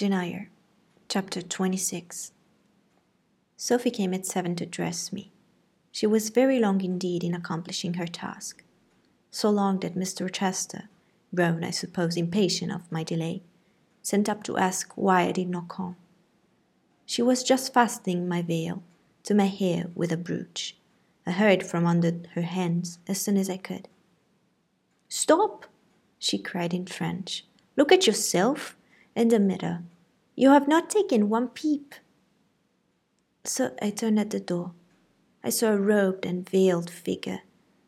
Jane Eyre, Chapter 26 Sophie came at seven to dress me. She was very long indeed in accomplishing her task, so long that Mr. Rochester, grown, I suppose, impatient of my delay, sent up to ask why I did not come. She was just fastening my veil to my hair with a brooch. I hurried from under her hands as soon as I could. Stop! she cried in French. Look at yourself in the mirror. You have not taken one peep. So I turned at the door. I saw a robed and veiled figure,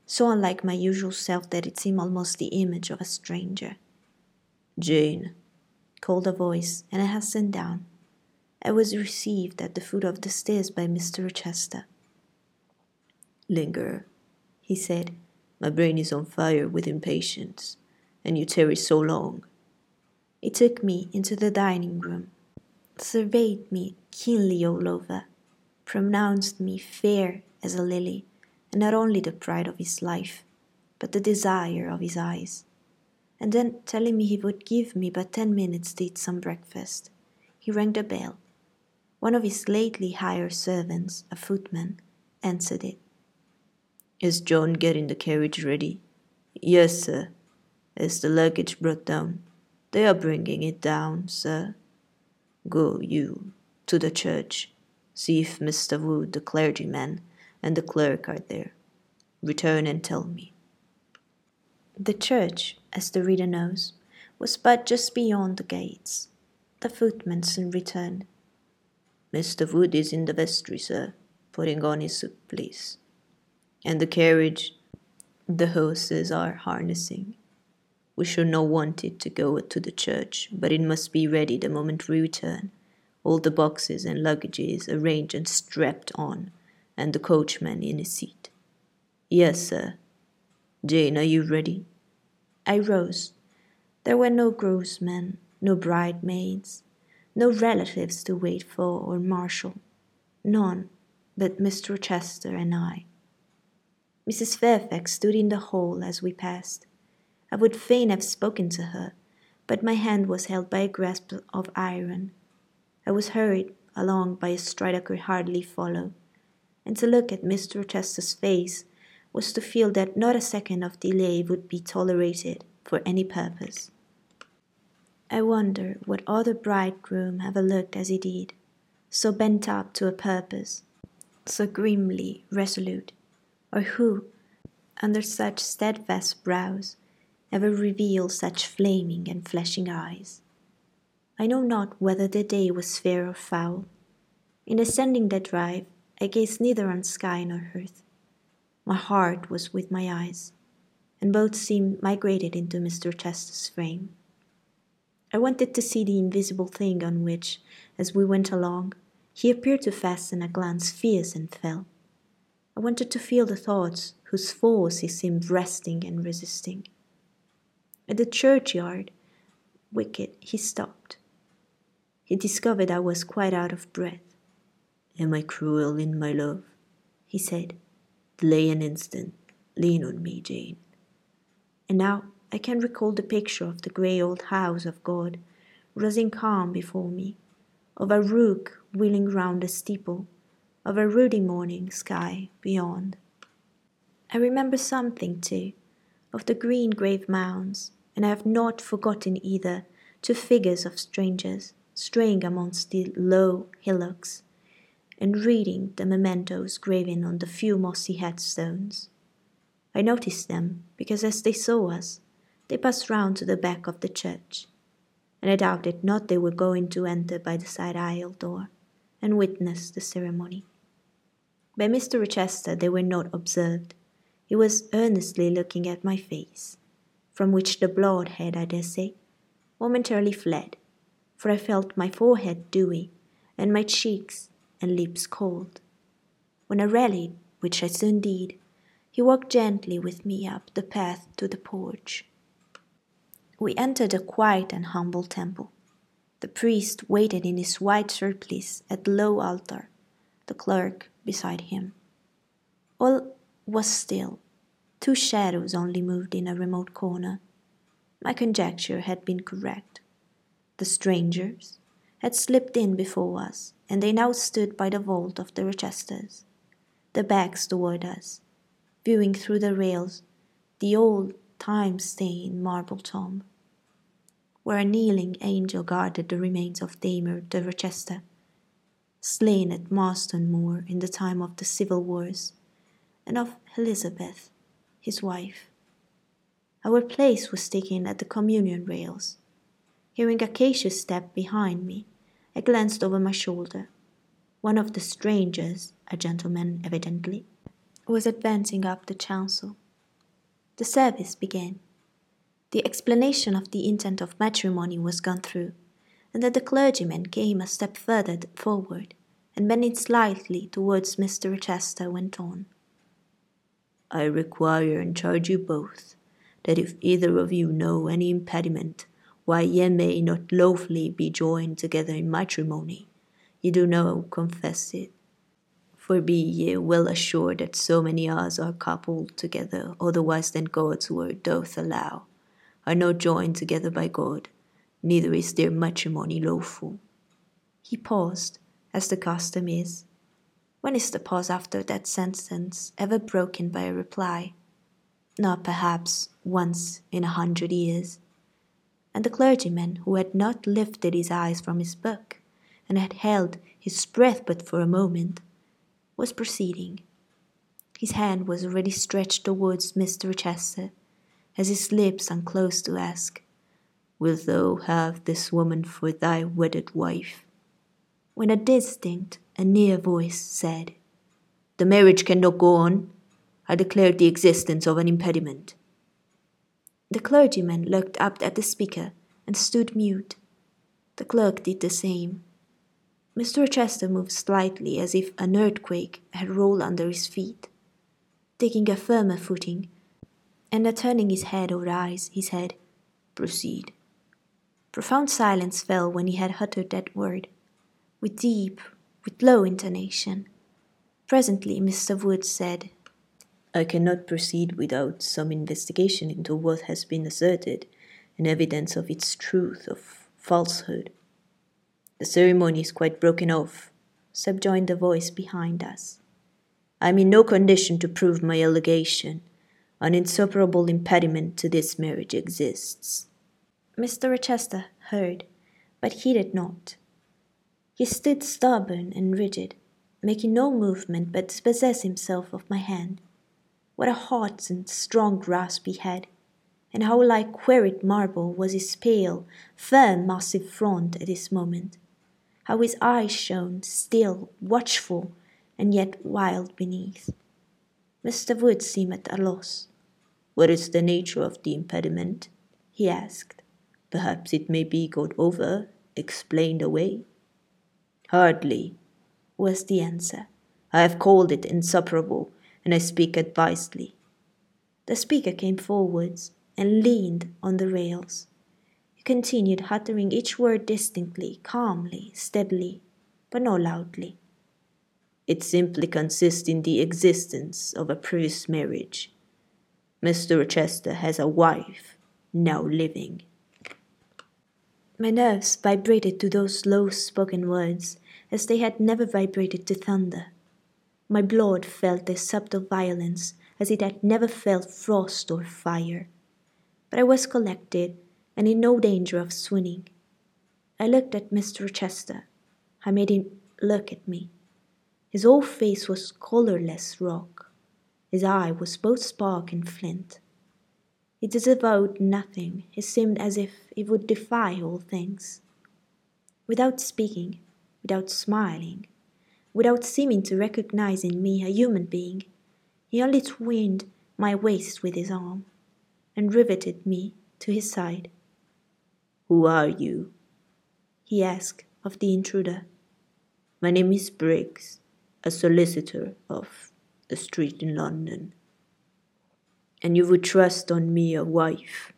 so unlike my usual self that it seemed almost the image of a stranger. Jane, called a voice, and I hastened down. I was received at the foot of the stairs by Mr. Rochester. Linger, he said. My brain is on fire with impatience, and you tarry so long. He took me into the dining room, surveyed me keenly all over, pronounced me fair as a lily, and not only the pride of his life, but the desire of his eyes. And then, telling me he would give me but ten minutes to eat some breakfast, he rang the bell one of his lately hired servants, a footman, answered it. Is John getting the carriage ready? Yes, sir. Is the luggage brought down? They are bringing it down, sir. Go, you, to the church. See if Mr. Wood, the clergyman, and the clerk are there. Return and tell me. The church, as the reader knows, was but just beyond the gates. The footman soon returned, Mr. Wood is in the vestry, sir, putting on his suit, please. And the carriage, the horses are harnessing. We shall not want it to go to the church, but it must be ready the moment we return. All the boxes and luggages arranged and strapped on, and the coachman in his seat. Yes, sir. Jane, are you ready? I rose. There were no groomsmen, no bridesmaids, no relatives to wait for or marshal, none but Mr. Rochester and I. Mrs. Fairfax stood in the hall as we passed. I would fain have spoken to her, but my hand was held by a grasp of iron. I was hurried along by a stride I could hardly follow, and to look at Mr. Rochester's face was to feel that not a second of delay would be tolerated for any purpose. I wonder what other bridegroom ever looked as he did, so bent up to a purpose, so grimly resolute, or who, under such steadfast brows, ever reveal such flaming and flashing eyes. I know not whether the day was fair or foul. In ascending that drive, I gazed neither on sky nor earth. My heart was with my eyes, and both seemed migrated into Mr. Rochester's frame. I wanted to see the invisible thing on which, as we went along, he appeared to fasten a glance fierce and fell. I wanted to feel the thoughts whose force he seemed resting and resisting. At the churchyard wicket he stopped. He discovered I was quite out of breath. Am I cruel in my love? he said. Delay an instant. Lean on me, Jane. And now I can recall the picture of the grey old house of God rising calm before me, of a rook wheeling round a steeple, of a ruddy morning sky beyond. I remember something, too, of the green grave mounds, and I have not forgotten either two figures of strangers straying amongst the low hillocks and reading the mementos graven on the few mossy headstones. I noticed them because as they saw us, they passed round to the back of the church, and I doubted not they were going to enter by the side aisle door and witness the ceremony. By Mr. Rochester they were not observed. He was earnestly looking at my face, from which the blood had, I dare say, momentarily fled, for I felt my forehead dewy and my cheeks and lips cold. When I rallied, which I soon did, he walked gently with me up the path to the porch we entered a quiet and humble temple. The priest waited in his white surplice at the low altar, the clerk beside him. All was still. Two shadows only moved in a remote corner. My conjecture had been correct. The strangers, had slipped in before us, and they now stood by the vault of the Rochesters, their backs toward us, viewing through the rails the old time stained marble tomb, where a kneeling angel guarded the remains of Damer de Rochester, slain at Marston Moor in the time of the civil wars, and of Elizabeth, his wife. Our place was taken at the communion rails. Hearing Acacia's step behind me, I glanced over my shoulder. One of the strangers, a gentleman evidently, was advancing up the chancel. The service began. The explanation of the intent of matrimony was gone through, and then the clergyman came a step further forward, and bending slightly towards Mr. Rochester went on. I require and charge you both that if either of you know any impediment why ye may not lawfully be joined together in matrimony, ye do now confess it. For be ye well assured that so many as are coupled together otherwise than God's word doth allow, are not joined together by God, neither is their matrimony lawful. He paused, as the custom is. When is the pause after that sentence ever broken by a reply? Not perhaps once in a hundred years. And the clergyman, who had not lifted his eyes from his book, and had held his breath but for a moment, was proceeding. His hand was already stretched towards Mr. Rochester, as his lips unclosed to ask, Wilt thou have this woman for thy wedded wife? When a distinct and near voice said, The marriage cannot go on. I declare the existence of an impediment. The clergyman looked up at the speaker and stood mute. The clerk did the same. Mr. Rochester moved slightly as if an earthquake had rolled under his feet. Taking a firmer footing, and not turning his head or eyes, he said, Proceed. Profound silence fell when he had uttered that word, with deep, with low intonation. Presently Mr. Wood said, I cannot proceed without some investigation into what has been asserted and evidence of its truth or falsehood. The ceremony is quite broken off, subjoined a voice behind us. I am in no condition to prove my allegation. An insuperable impediment to this marriage exists. Mr. Rochester heard, but heeded not. He stood stubborn and rigid, making no movement but to possess himself of my hand. What a hot and strong grasp he had, and how like quarried marble was his pale, firm, massive front at this moment. How his eyes shone, still, watchful, and yet wild beneath. Mr. Wood seemed at a loss. What is the nature of the impediment? he asked. Perhaps it may be got over, explained away. Hardly, was the answer. I have called it insuperable, and I speak advisedly. The speaker came forwards and leaned on the rails. He continued uttering each word distinctly, calmly, steadily, but not loudly. It simply consists in the existence of a previous marriage. Mr. Rochester has a wife, now living. My nerves vibrated to those low spoken words as they had never vibrated to thunder. My blood felt their subtle violence as it had never felt frost or fire. But I was collected and in no danger of swooning. I looked at Mr. Rochester. I made him look at me. His whole face was colorless rock. His eye was both spark and flint. It disavowed nothing. It seemed as if it would defy all things. Without speaking, without smiling, without seeming to recognize in me a human being. He only twined my waist with his arm and riveted me to his side. Who are you? he asked of the intruder. My name is Briggs, a solicitor of the street in London. And you would trust on me a wife.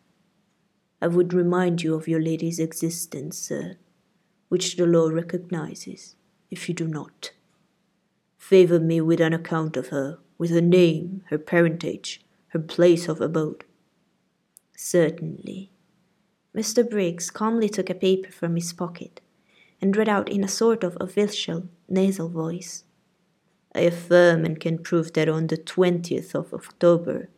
I would remind you of your lady's existence, sir, which the law recognizes, if you do not. Favor me with an account of her, with her name, her parentage, her place of abode. Certainly. Mr. Briggs calmly took a paper from his pocket, and read out in a sort of official, nasal voice. I affirm and can prove that on the 20th of October,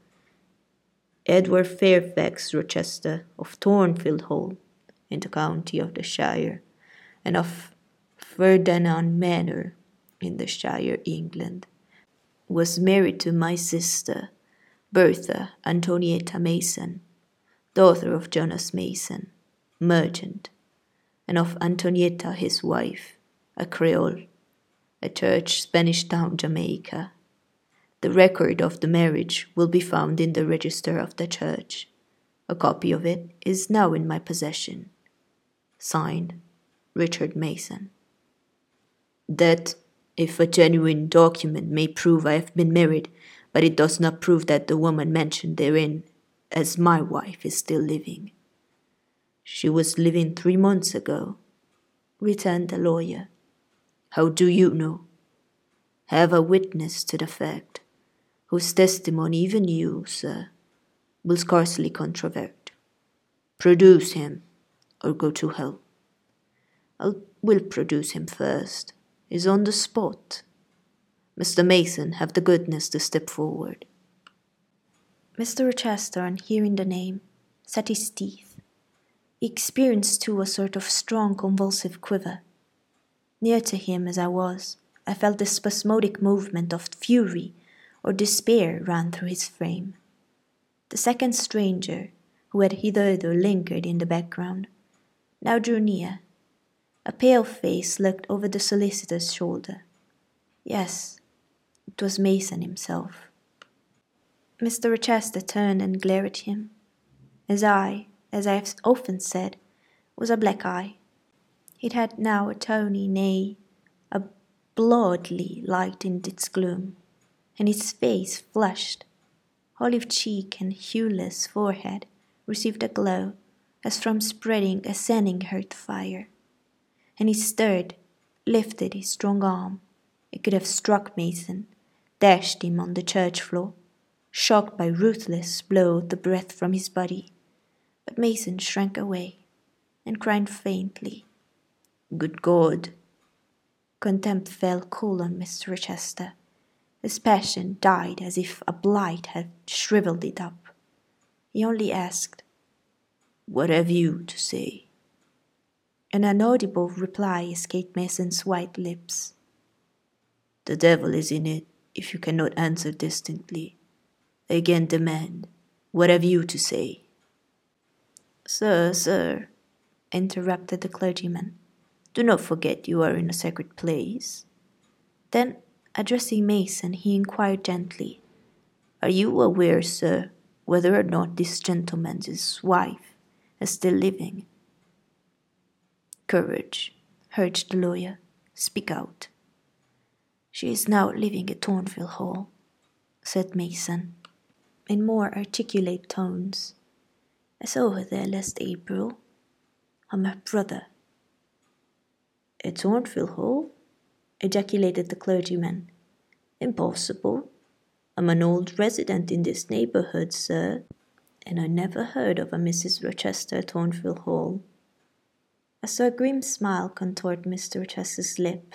Edward Fairfax Rochester of Thornfield Hall, in the county of the Shire, and of Ferndean Manor, in the Shire, England, was married to my sister, Bertha Antoinetta Mason, daughter of Jonas Mason, merchant, and of Antoinetta his wife, a Creole a church Spanish town, Jamaica. The record of the marriage will be found in the register of the church. A copy of it is now in my possession. Signed, Richard Mason. That, if a genuine document may prove I have been married, but it does not prove that the woman mentioned therein as my wife is still living. She was living three months ago, returned the lawyer. How do you know? Have a witness to the fact, whose testimony even you, sir, will scarcely controvert. Produce him, or go to hell. I will produce him first. He's on the spot. Mr. Mason, have the goodness to step forward. Mr. Rochester, on hearing the name, set his teeth. He experienced too a sort of strong convulsive quiver Near to him as I was, I felt the spasmodic movement of fury or despair ran through his frame. The second stranger, who had hitherto lingered in the background, now drew near. A pale face looked over the solicitor's shoulder. Yes, it was Mason himself. Mr. Rochester turned and glared at him. His eye, as I have often said, was a black eye, it had now a tawny, nay, a bloodly light in its gloom, and his face flushed. Olive cheek and hueless forehead received a glow as from spreading ascending hearth fire. And he stirred, lifted his strong arm. It could have struck Mason, dashed him on the church floor, shocked by ruthless blow the breath from his body. But Mason shrank away and cried faintly, Good God! Contempt fell cool on Mr. Rochester. His passion died as if a blight had shrivelled it up. He only asked, What have you to say? An inaudible reply escaped Mason's white lips. The devil is in it if you cannot answer distinctly. Again demand, What have you to say? Sir, sir, interrupted the clergyman, do not forget you are in a sacred place. Then, addressing Mason, he inquired gently, Are you aware, sir, whether or not this gentleman's wife is still living? Courage, urged the lawyer. Speak out. She is now living at Thornfield Hall, said Mason, in more articulate tones. I saw her there last April. I'm her brother. At Thornfield Hall? Ejaculated the clergyman. Impossible. I'm an old resident in this neighborhood, sir, and I never heard of a Mrs. Rochester at Thornfield Hall. I saw a grim smile contort Mr. Rochester's lip,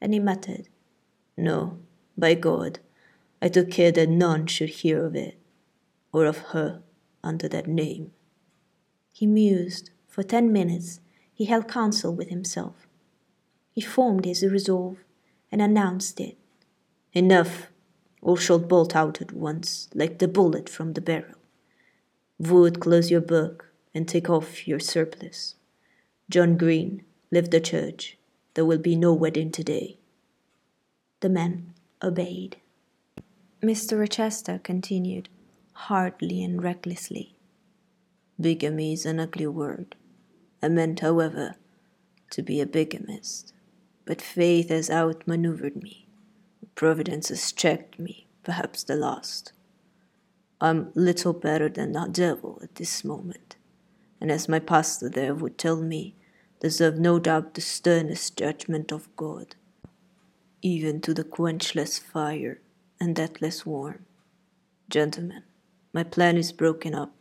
and he muttered, No, by God, I took care that none should hear of it, or of her under that name. He mused. For ten minutes he held counsel with himself. He formed his resolve and announced it. Enough! All shall bolt out at once, like the bullet from the barrel. Wood, close your book and take off your surplice. John Green, leave the church. There will be no wedding today. The men obeyed. Mr. Rochester continued, hardly and recklessly. Bigamy is an ugly word. I meant, however, to be a bigamist but faith has outmaneuvered me. Providence has checked me, perhaps the last. I'm little better than a devil at this moment, and as my pastor there would tell me, deserve no doubt the sternest judgment of God, even to the quenchless fire and deathless warm. Gentlemen, my plan is broken up.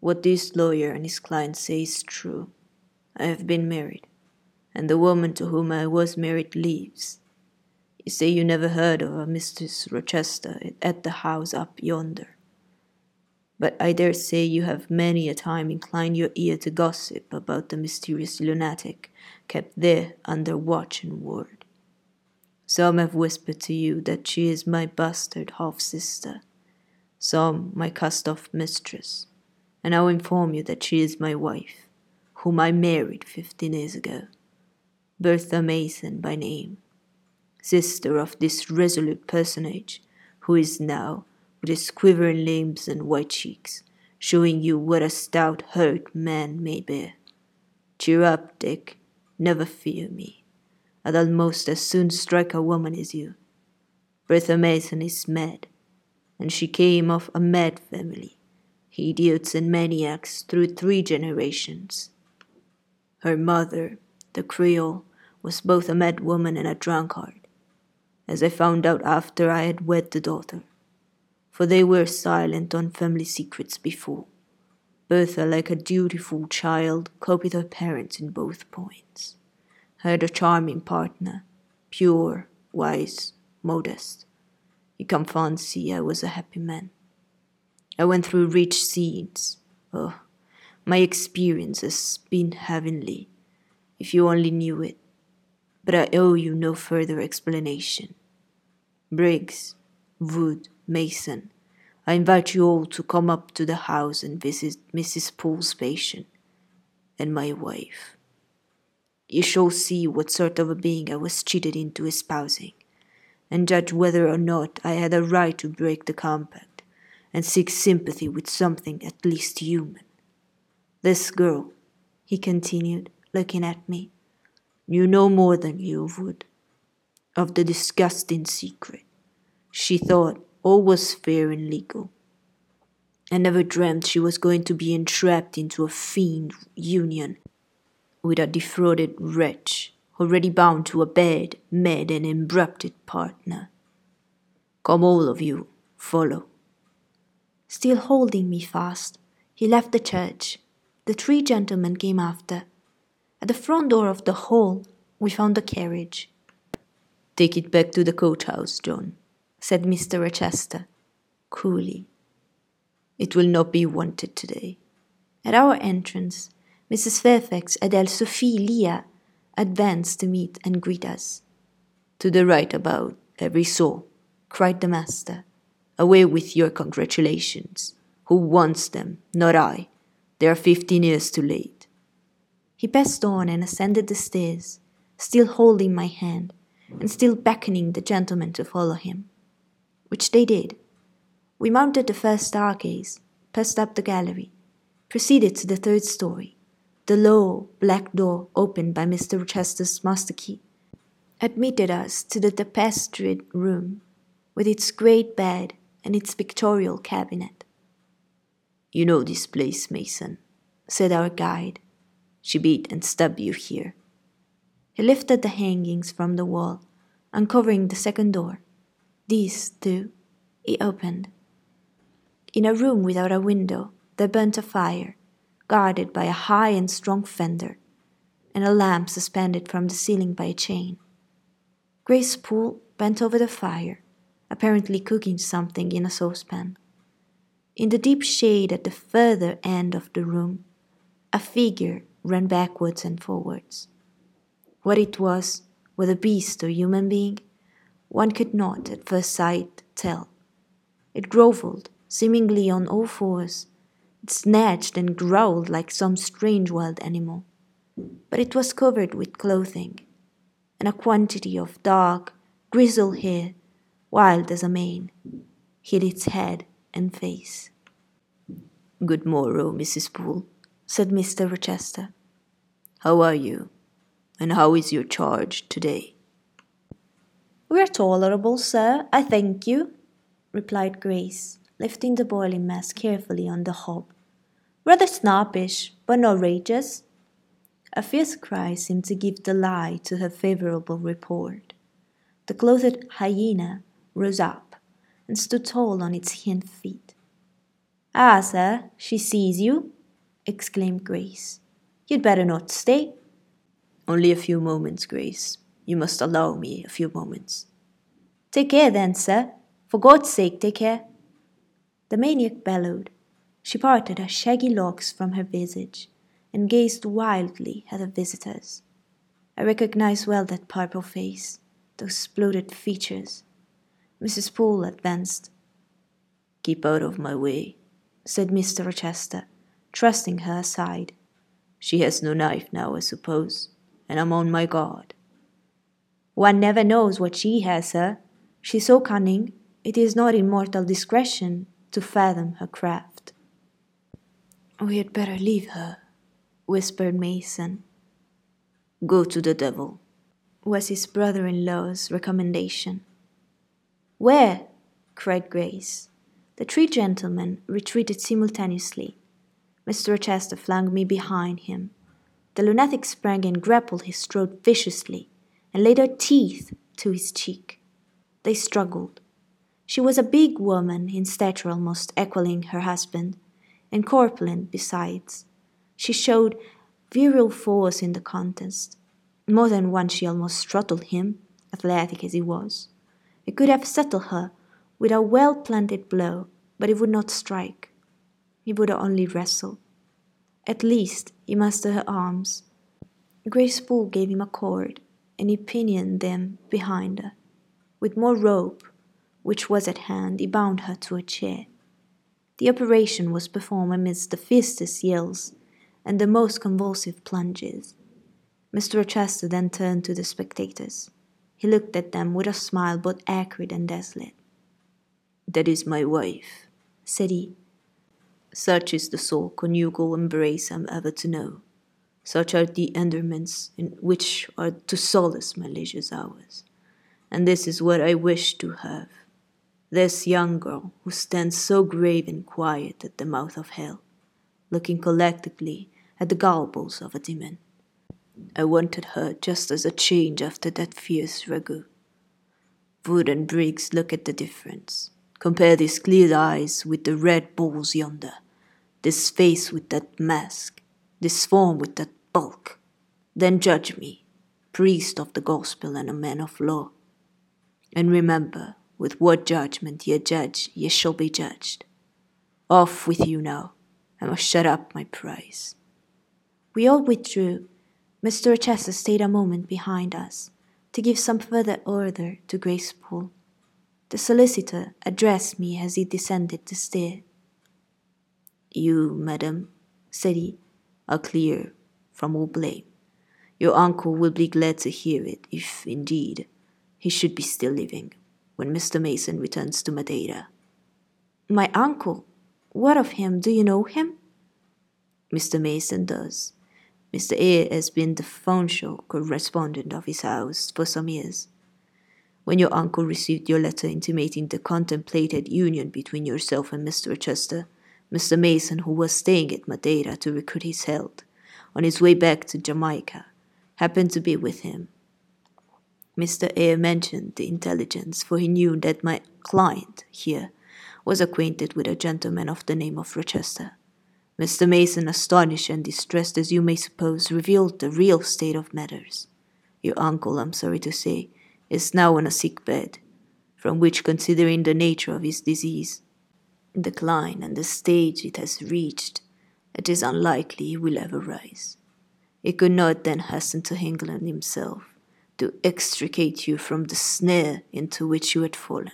What this lawyer and his client say is true. I have been married and the woman to whom I was married leaves. You say you never heard of a Mistress Rochester at the house up yonder. But I dare say you have many a time inclined your ear to gossip about the mysterious lunatic kept there under watch and ward. Some have whispered to you that she is my bastard half sister, some my cast off mistress, and I'll inform you that she is my wife, whom I married fifteen years ago, Bertha Mason by name, sister of this resolute personage, who is now, with his quivering limbs and white cheeks, showing you what a stout hurt man may bear. Cheer up, Dick, never fear me. I'll most as soon strike a woman as you. Bertha Mason is mad, and she came of a mad family, idiots and maniacs through three generations. Her mother, the Creole, was both a mad woman and a drunkard, as I found out after I had wed the daughter, for they were silent on family secrets before. Bertha, like a dutiful child, copied her parents in both points. I had a charming partner, pure, wise, modest. You can fancy I was a happy man. I went through rich scenes. Oh, my experience has been heavenly, if you only knew it. But I owe you no further explanation. Briggs, Wood, Mason, I invite you all to come up to the house and visit Mrs. Poole's patient and my wife. You shall see what sort of a being I was cheated into espousing, and judge whether or not I had a right to break the compact and seek sympathy with something at least human. This girl, he continued, looking at me, knew no more than you would of the disgusting secret. She thought all was fair and legal. I never dreamt she was going to be entrapped into a fiend union with a defrauded wretch already bound to a bed, mad and embrupted partner. Come, all of you, follow. Still holding me fast, he left the church. The three gentlemen came after. At the front door of the hall, we found a carriage. Take it back to the coach house, John, said Mr. Rochester, coolly. It will not be wanted today. At our entrance, Mrs. Fairfax, Adele, Sophie, Leah advanced to meet and greet us. To the right about, every soul, cried the master. Away with your congratulations. Who wants them? Not I. They are fifteen years too late. He passed on and ascended the stairs, still holding my hand, and still beckoning the gentlemen to follow him. Which they did. We mounted the first staircase, passed up the gallery, proceeded to the third story, the low, black door opened by Mr. Rochester's master key admitted us to the tapestried room with its great bed and its pictorial cabinet. You know this place, Mason, said our guide. She beat and stabbed you here. He lifted the hangings from the wall, uncovering the second door. These, too, he opened. In a room without a window, there burnt a fire, guarded by a high and strong fender, and a lamp suspended from the ceiling by a chain. Grace Poole bent over the fire, apparently cooking something in a saucepan. In the deep shade at the further end of the room, a figure ran backwards and forwards. What it was, whether beast or human being, one could not at first sight tell. It grovelled, seemingly on all fours, it snatched and growled like some strange wild animal, but it was covered with clothing, and a quantity of dark, grizzled hair, wild as a mane, hid its head and face. Good morrow, Mrs. Poole, said Mr. Rochester. How are you? And how is your charge today? We're tolerable, sir, I thank you, replied Grace, lifting the boiling mass carefully on the hob rather snobbish, but not outrageous. A fierce cry seemed to give the lie to her favorable report. The clothed hyena rose up and stood tall on its hind feet. Ah, sir, she sees you, exclaimed Grace. You'd better not stay. Only a few moments, Grace. You must allow me a few moments. Take care then, sir. For God's sake, take care. The maniac bellowed. She parted her shaggy locks from her visage and gazed wildly at the visitors. I recognized well that purple face, those bloated features. Mrs. Poole advanced. Keep out of my way, said Mr. Rochester, thrusting her aside. She has no knife now, I suppose, and I'm on my guard. One never knows what she has, sir. She's so cunning, it is not in mortal discretion to fathom her craft. We had better leave her, whispered Mason. Go to the devil, was his brother in law's recommendation. Where? cried Grace. The three gentlemen retreated simultaneously. Mr. Rochester flung me behind him. The lunatic sprang and grappled his throat viciously, and laid her teeth to his cheek. They struggled. She was a big woman, in stature almost equalling her husband, and corpulent besides. She showed virile force in the contest. More than once she almost throttled him, athletic as he was. He could have settled her with a well planted blow, but he would not strike. He would only wrestle. At least he mastered her arms. Grace Poole gave him a cord, and he pinioned them behind her. With more rope, which was at hand, he bound her to a chair. The operation was performed amidst the fiercest yells and the most convulsive plunges. Mr. Rochester then turned to the spectators. He looked at them with a smile both acrid and desolate. That is my wife, said he. Such is the sole conjugal embrace I'm ever to know. Such are the endearments in which are to solace my leisure hours. And this is what I wish to have. This young girl who stands so grave and quiet at the mouth of hell, looking collectedly at the gulples of a demon. I wanted her just as a change after that fierce ragout. Wood and Briggs look at the difference. Compare these clear eyes with the red balls yonder, this face with that mask, this form with that bulk. Then judge me, priest of the gospel and a man of law. And remember, with what judgment ye judge, ye shall be judged. Off with you now. I must shut up my prize. We all withdrew. Mr. Rochester stayed a moment behind us to give some further order to Grace Poole. The solicitor addressed me as he descended the stair. You, madam, said he, are clear from all blame. Your uncle will be glad to hear it, if, indeed, he should be still living, when Mr. Mason returns to Madeira. My uncle? What of him? Do you know him? Mr. Mason does. Mr. Eyre has been the financial correspondent of his house for some years. When your uncle received your letter intimating the contemplated union between yourself and Mr. Rochester, Mr. Mason, who was staying at Madeira to recruit his health, on his way back to Jamaica, happened to be with him. Mr. Eyre mentioned the intelligence, for he knew that my client here was acquainted with a gentleman of the name of Rochester. Mr. Mason, astonished and distressed as you may suppose, revealed the real state of matters. Your uncle, I'm sorry to say, is now on a sick bed, from which, considering the nature of his disease, decline, and the stage it has reached, it is unlikely he will ever rise. He could not then hasten to England himself to extricate you from the snare into which you had fallen,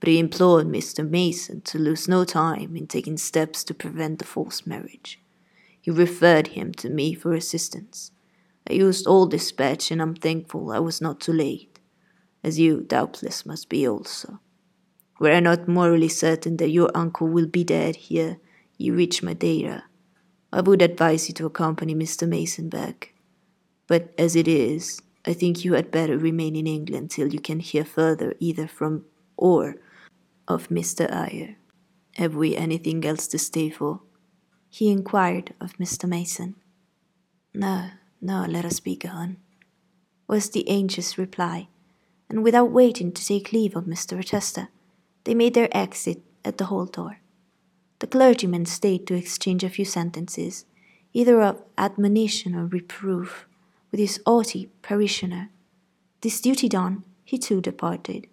but he implored Mr. Mason to lose no time in taking steps to prevent the false marriage. He referred him to me for assistance. I used all dispatch, and I am thankful I was not too late as you doubtless must be also. Were I not morally certain that your uncle will be dead here you reach Madeira, I would advise you to accompany Mr. Mason back. But as it is, I think you had better remain in England till you can hear further either from or of Mr. Eyre. Have we anything else to stay for? He inquired of Mr. Mason. No, no, let us be gone, was the anxious reply and without waiting to take leave of Mr. Rochester, they made their exit at the hall door. The clergyman stayed to exchange a few sentences, either of admonition or reproof, with his haughty parishioner. This duty done, he too departed.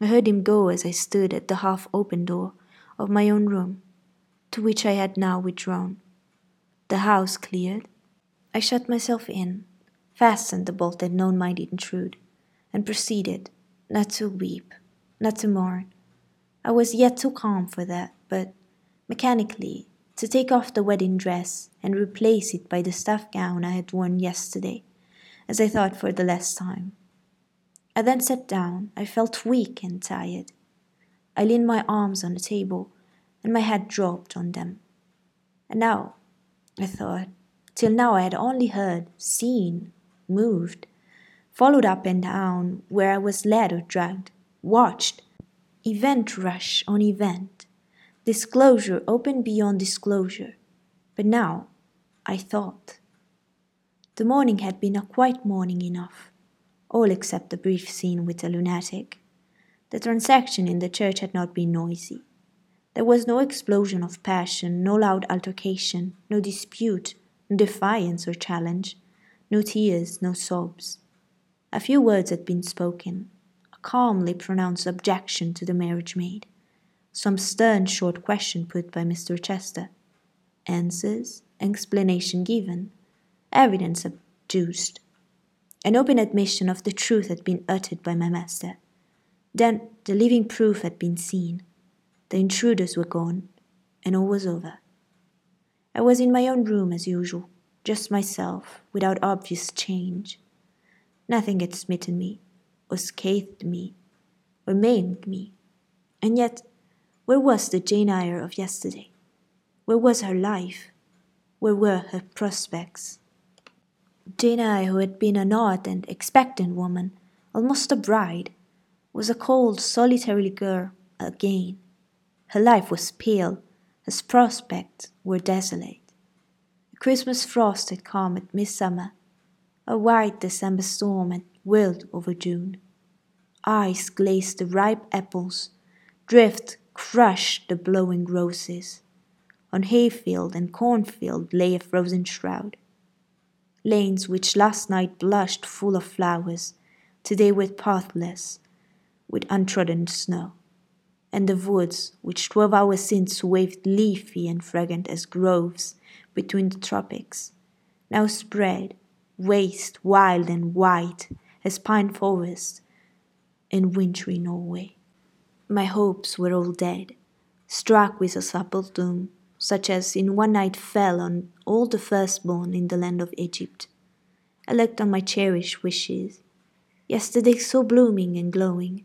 I heard him go as I stood at the half open door of my own room, to which I had now withdrawn. The house cleared, I shut myself in, fastened the bolt that none might intrude, and proceeded, not to weep, not to mourn. I was yet too calm for that, but mechanically to take off the wedding dress and replace it by the stuff gown I had worn yesterday, as I thought for the last time. I then sat down. I felt weak and tired. I leaned my arms on the table, and my head dropped on them. And now, I thought, till now I had only heard, seen, moved, followed up and down where I was led or dragged, watched, event rush on event, disclosure open beyond disclosure. But now, I thought. The morning had been a quiet morning enough, all except the brief scene with the lunatic. The transaction in the church had not been noisy. There was no explosion of passion, no loud altercation, no dispute, no defiance or challenge, no tears, no sobs. A few words had been spoken, calmly pronounced objection to the marriage made some stern short question put by Mr. Rochester, answers, explanation given, evidence adduced. An open admission of the truth had been uttered by my master. Then the living proof had been seen. The intruders were gone, and all was over. I was in my own room as usual, just myself, without obvious change. Nothing had smitten me, or scathed me, or maimed me, and yet where was the Jane Eyre of yesterday? Where was her life? Where were her prospects? Jane Eyre, who had been an odd and expectant woman, almost a bride, was a cold, solitary girl again. Her life was pale, her prospects were desolate. A Christmas frost had come at midsummer, a white December storm had whirled over June. Ice glazed the ripe apples, drift crushed the blowing roses. On hayfield and cornfield lay a frozen shroud. Lanes which last night blushed full of flowers, today were pathless, with untrodden snow. And the woods, which twelve hours since waved leafy and fragrant as groves between the tropics, now spread, waste, wild and white as pine forests in wintry Norway. My hopes were all dead, struck with a supple doom, such as in one night fell on all the firstborn in the land of Egypt. I looked on my cherished wishes, yesterday so blooming and glowing.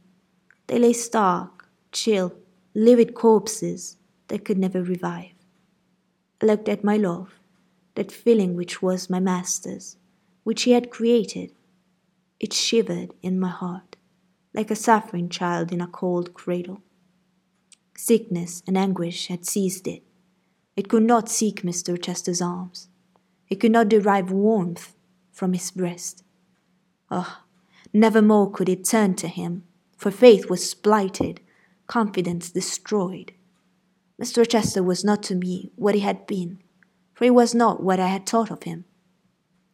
They lay stark, chill, livid corpses that could never revive. I looked at my love, that feeling which was my master's, which he had created. It shivered in my heart like a suffering child in a cold cradle. Sickness and anguish had seized it. It could not seek Mr. Rochester's arms. It could not derive warmth from his breast. Ah, oh, never more could it turn to him, for faith was blighted, confidence destroyed. Mr. Chester was not to me what he had been, for he was not what I had thought of him.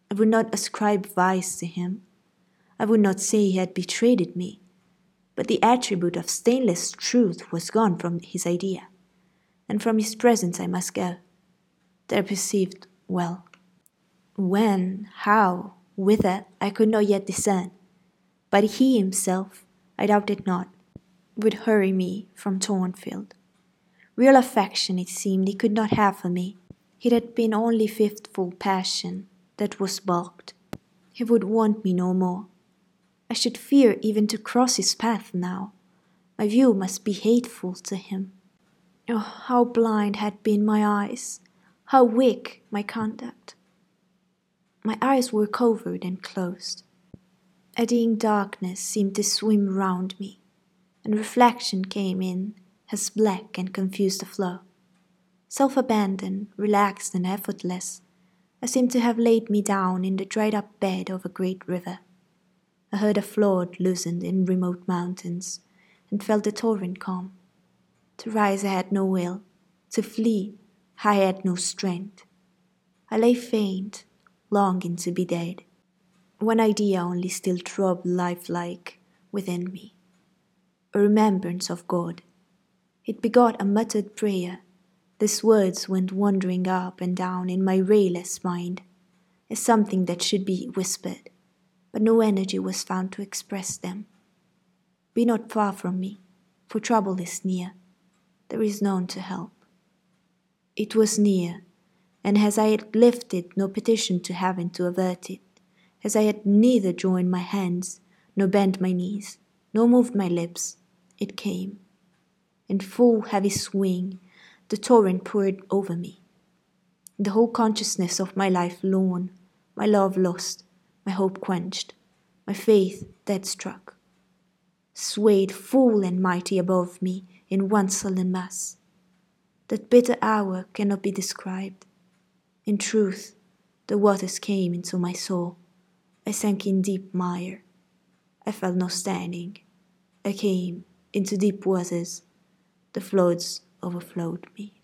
I would not ascribe vice to him. I would not say he had betrayed me but the attribute of stainless truth was gone from his idea, and from his presence I must go. There perceived well. When, how, whither, I could not yet discern, but he himself, I doubted not, would hurry me from Thornfield. Real affection, it seemed, he could not have for me. It had been only faithful passion that was balked. He would want me no more. I should fear even to cross his path now. My view must be hateful to him. Oh, how blind had been my eyes, how weak my conduct. My eyes were covered and closed. Eddying darkness seemed to swim round me, and reflection came in as black and confused the flow. Self abandoned, relaxed, and effortless, I seemed to have laid me down in the dried up bed of a great river. I heard a flood loosened in remote mountains, and felt the torrent come. To rise I had no will, to flee I had no strength. I lay faint, longing to be dead. One idea only still throbbed lifelike within me a remembrance of God. It begot a muttered prayer. These words went wandering up and down in my rayless mind as something that should be whispered, but no energy was found to express them. Be not far from me, for trouble is near. There is none to help. It was near, and as I had lifted no petition to heaven to avert it, as I had neither joined my hands, nor bent my knees, nor moved my lips, it came. In full heavy swing, the torrent poured over me. The whole consciousness of my life lorn, my love lost, my hope quenched, my faith dead struck, swayed full and mighty above me in one sullen mass. That bitter hour cannot be described. In truth, the waters came into my soul. I sank in deep mire. I felt no standing. I came into deep waters, the floods overflowed me.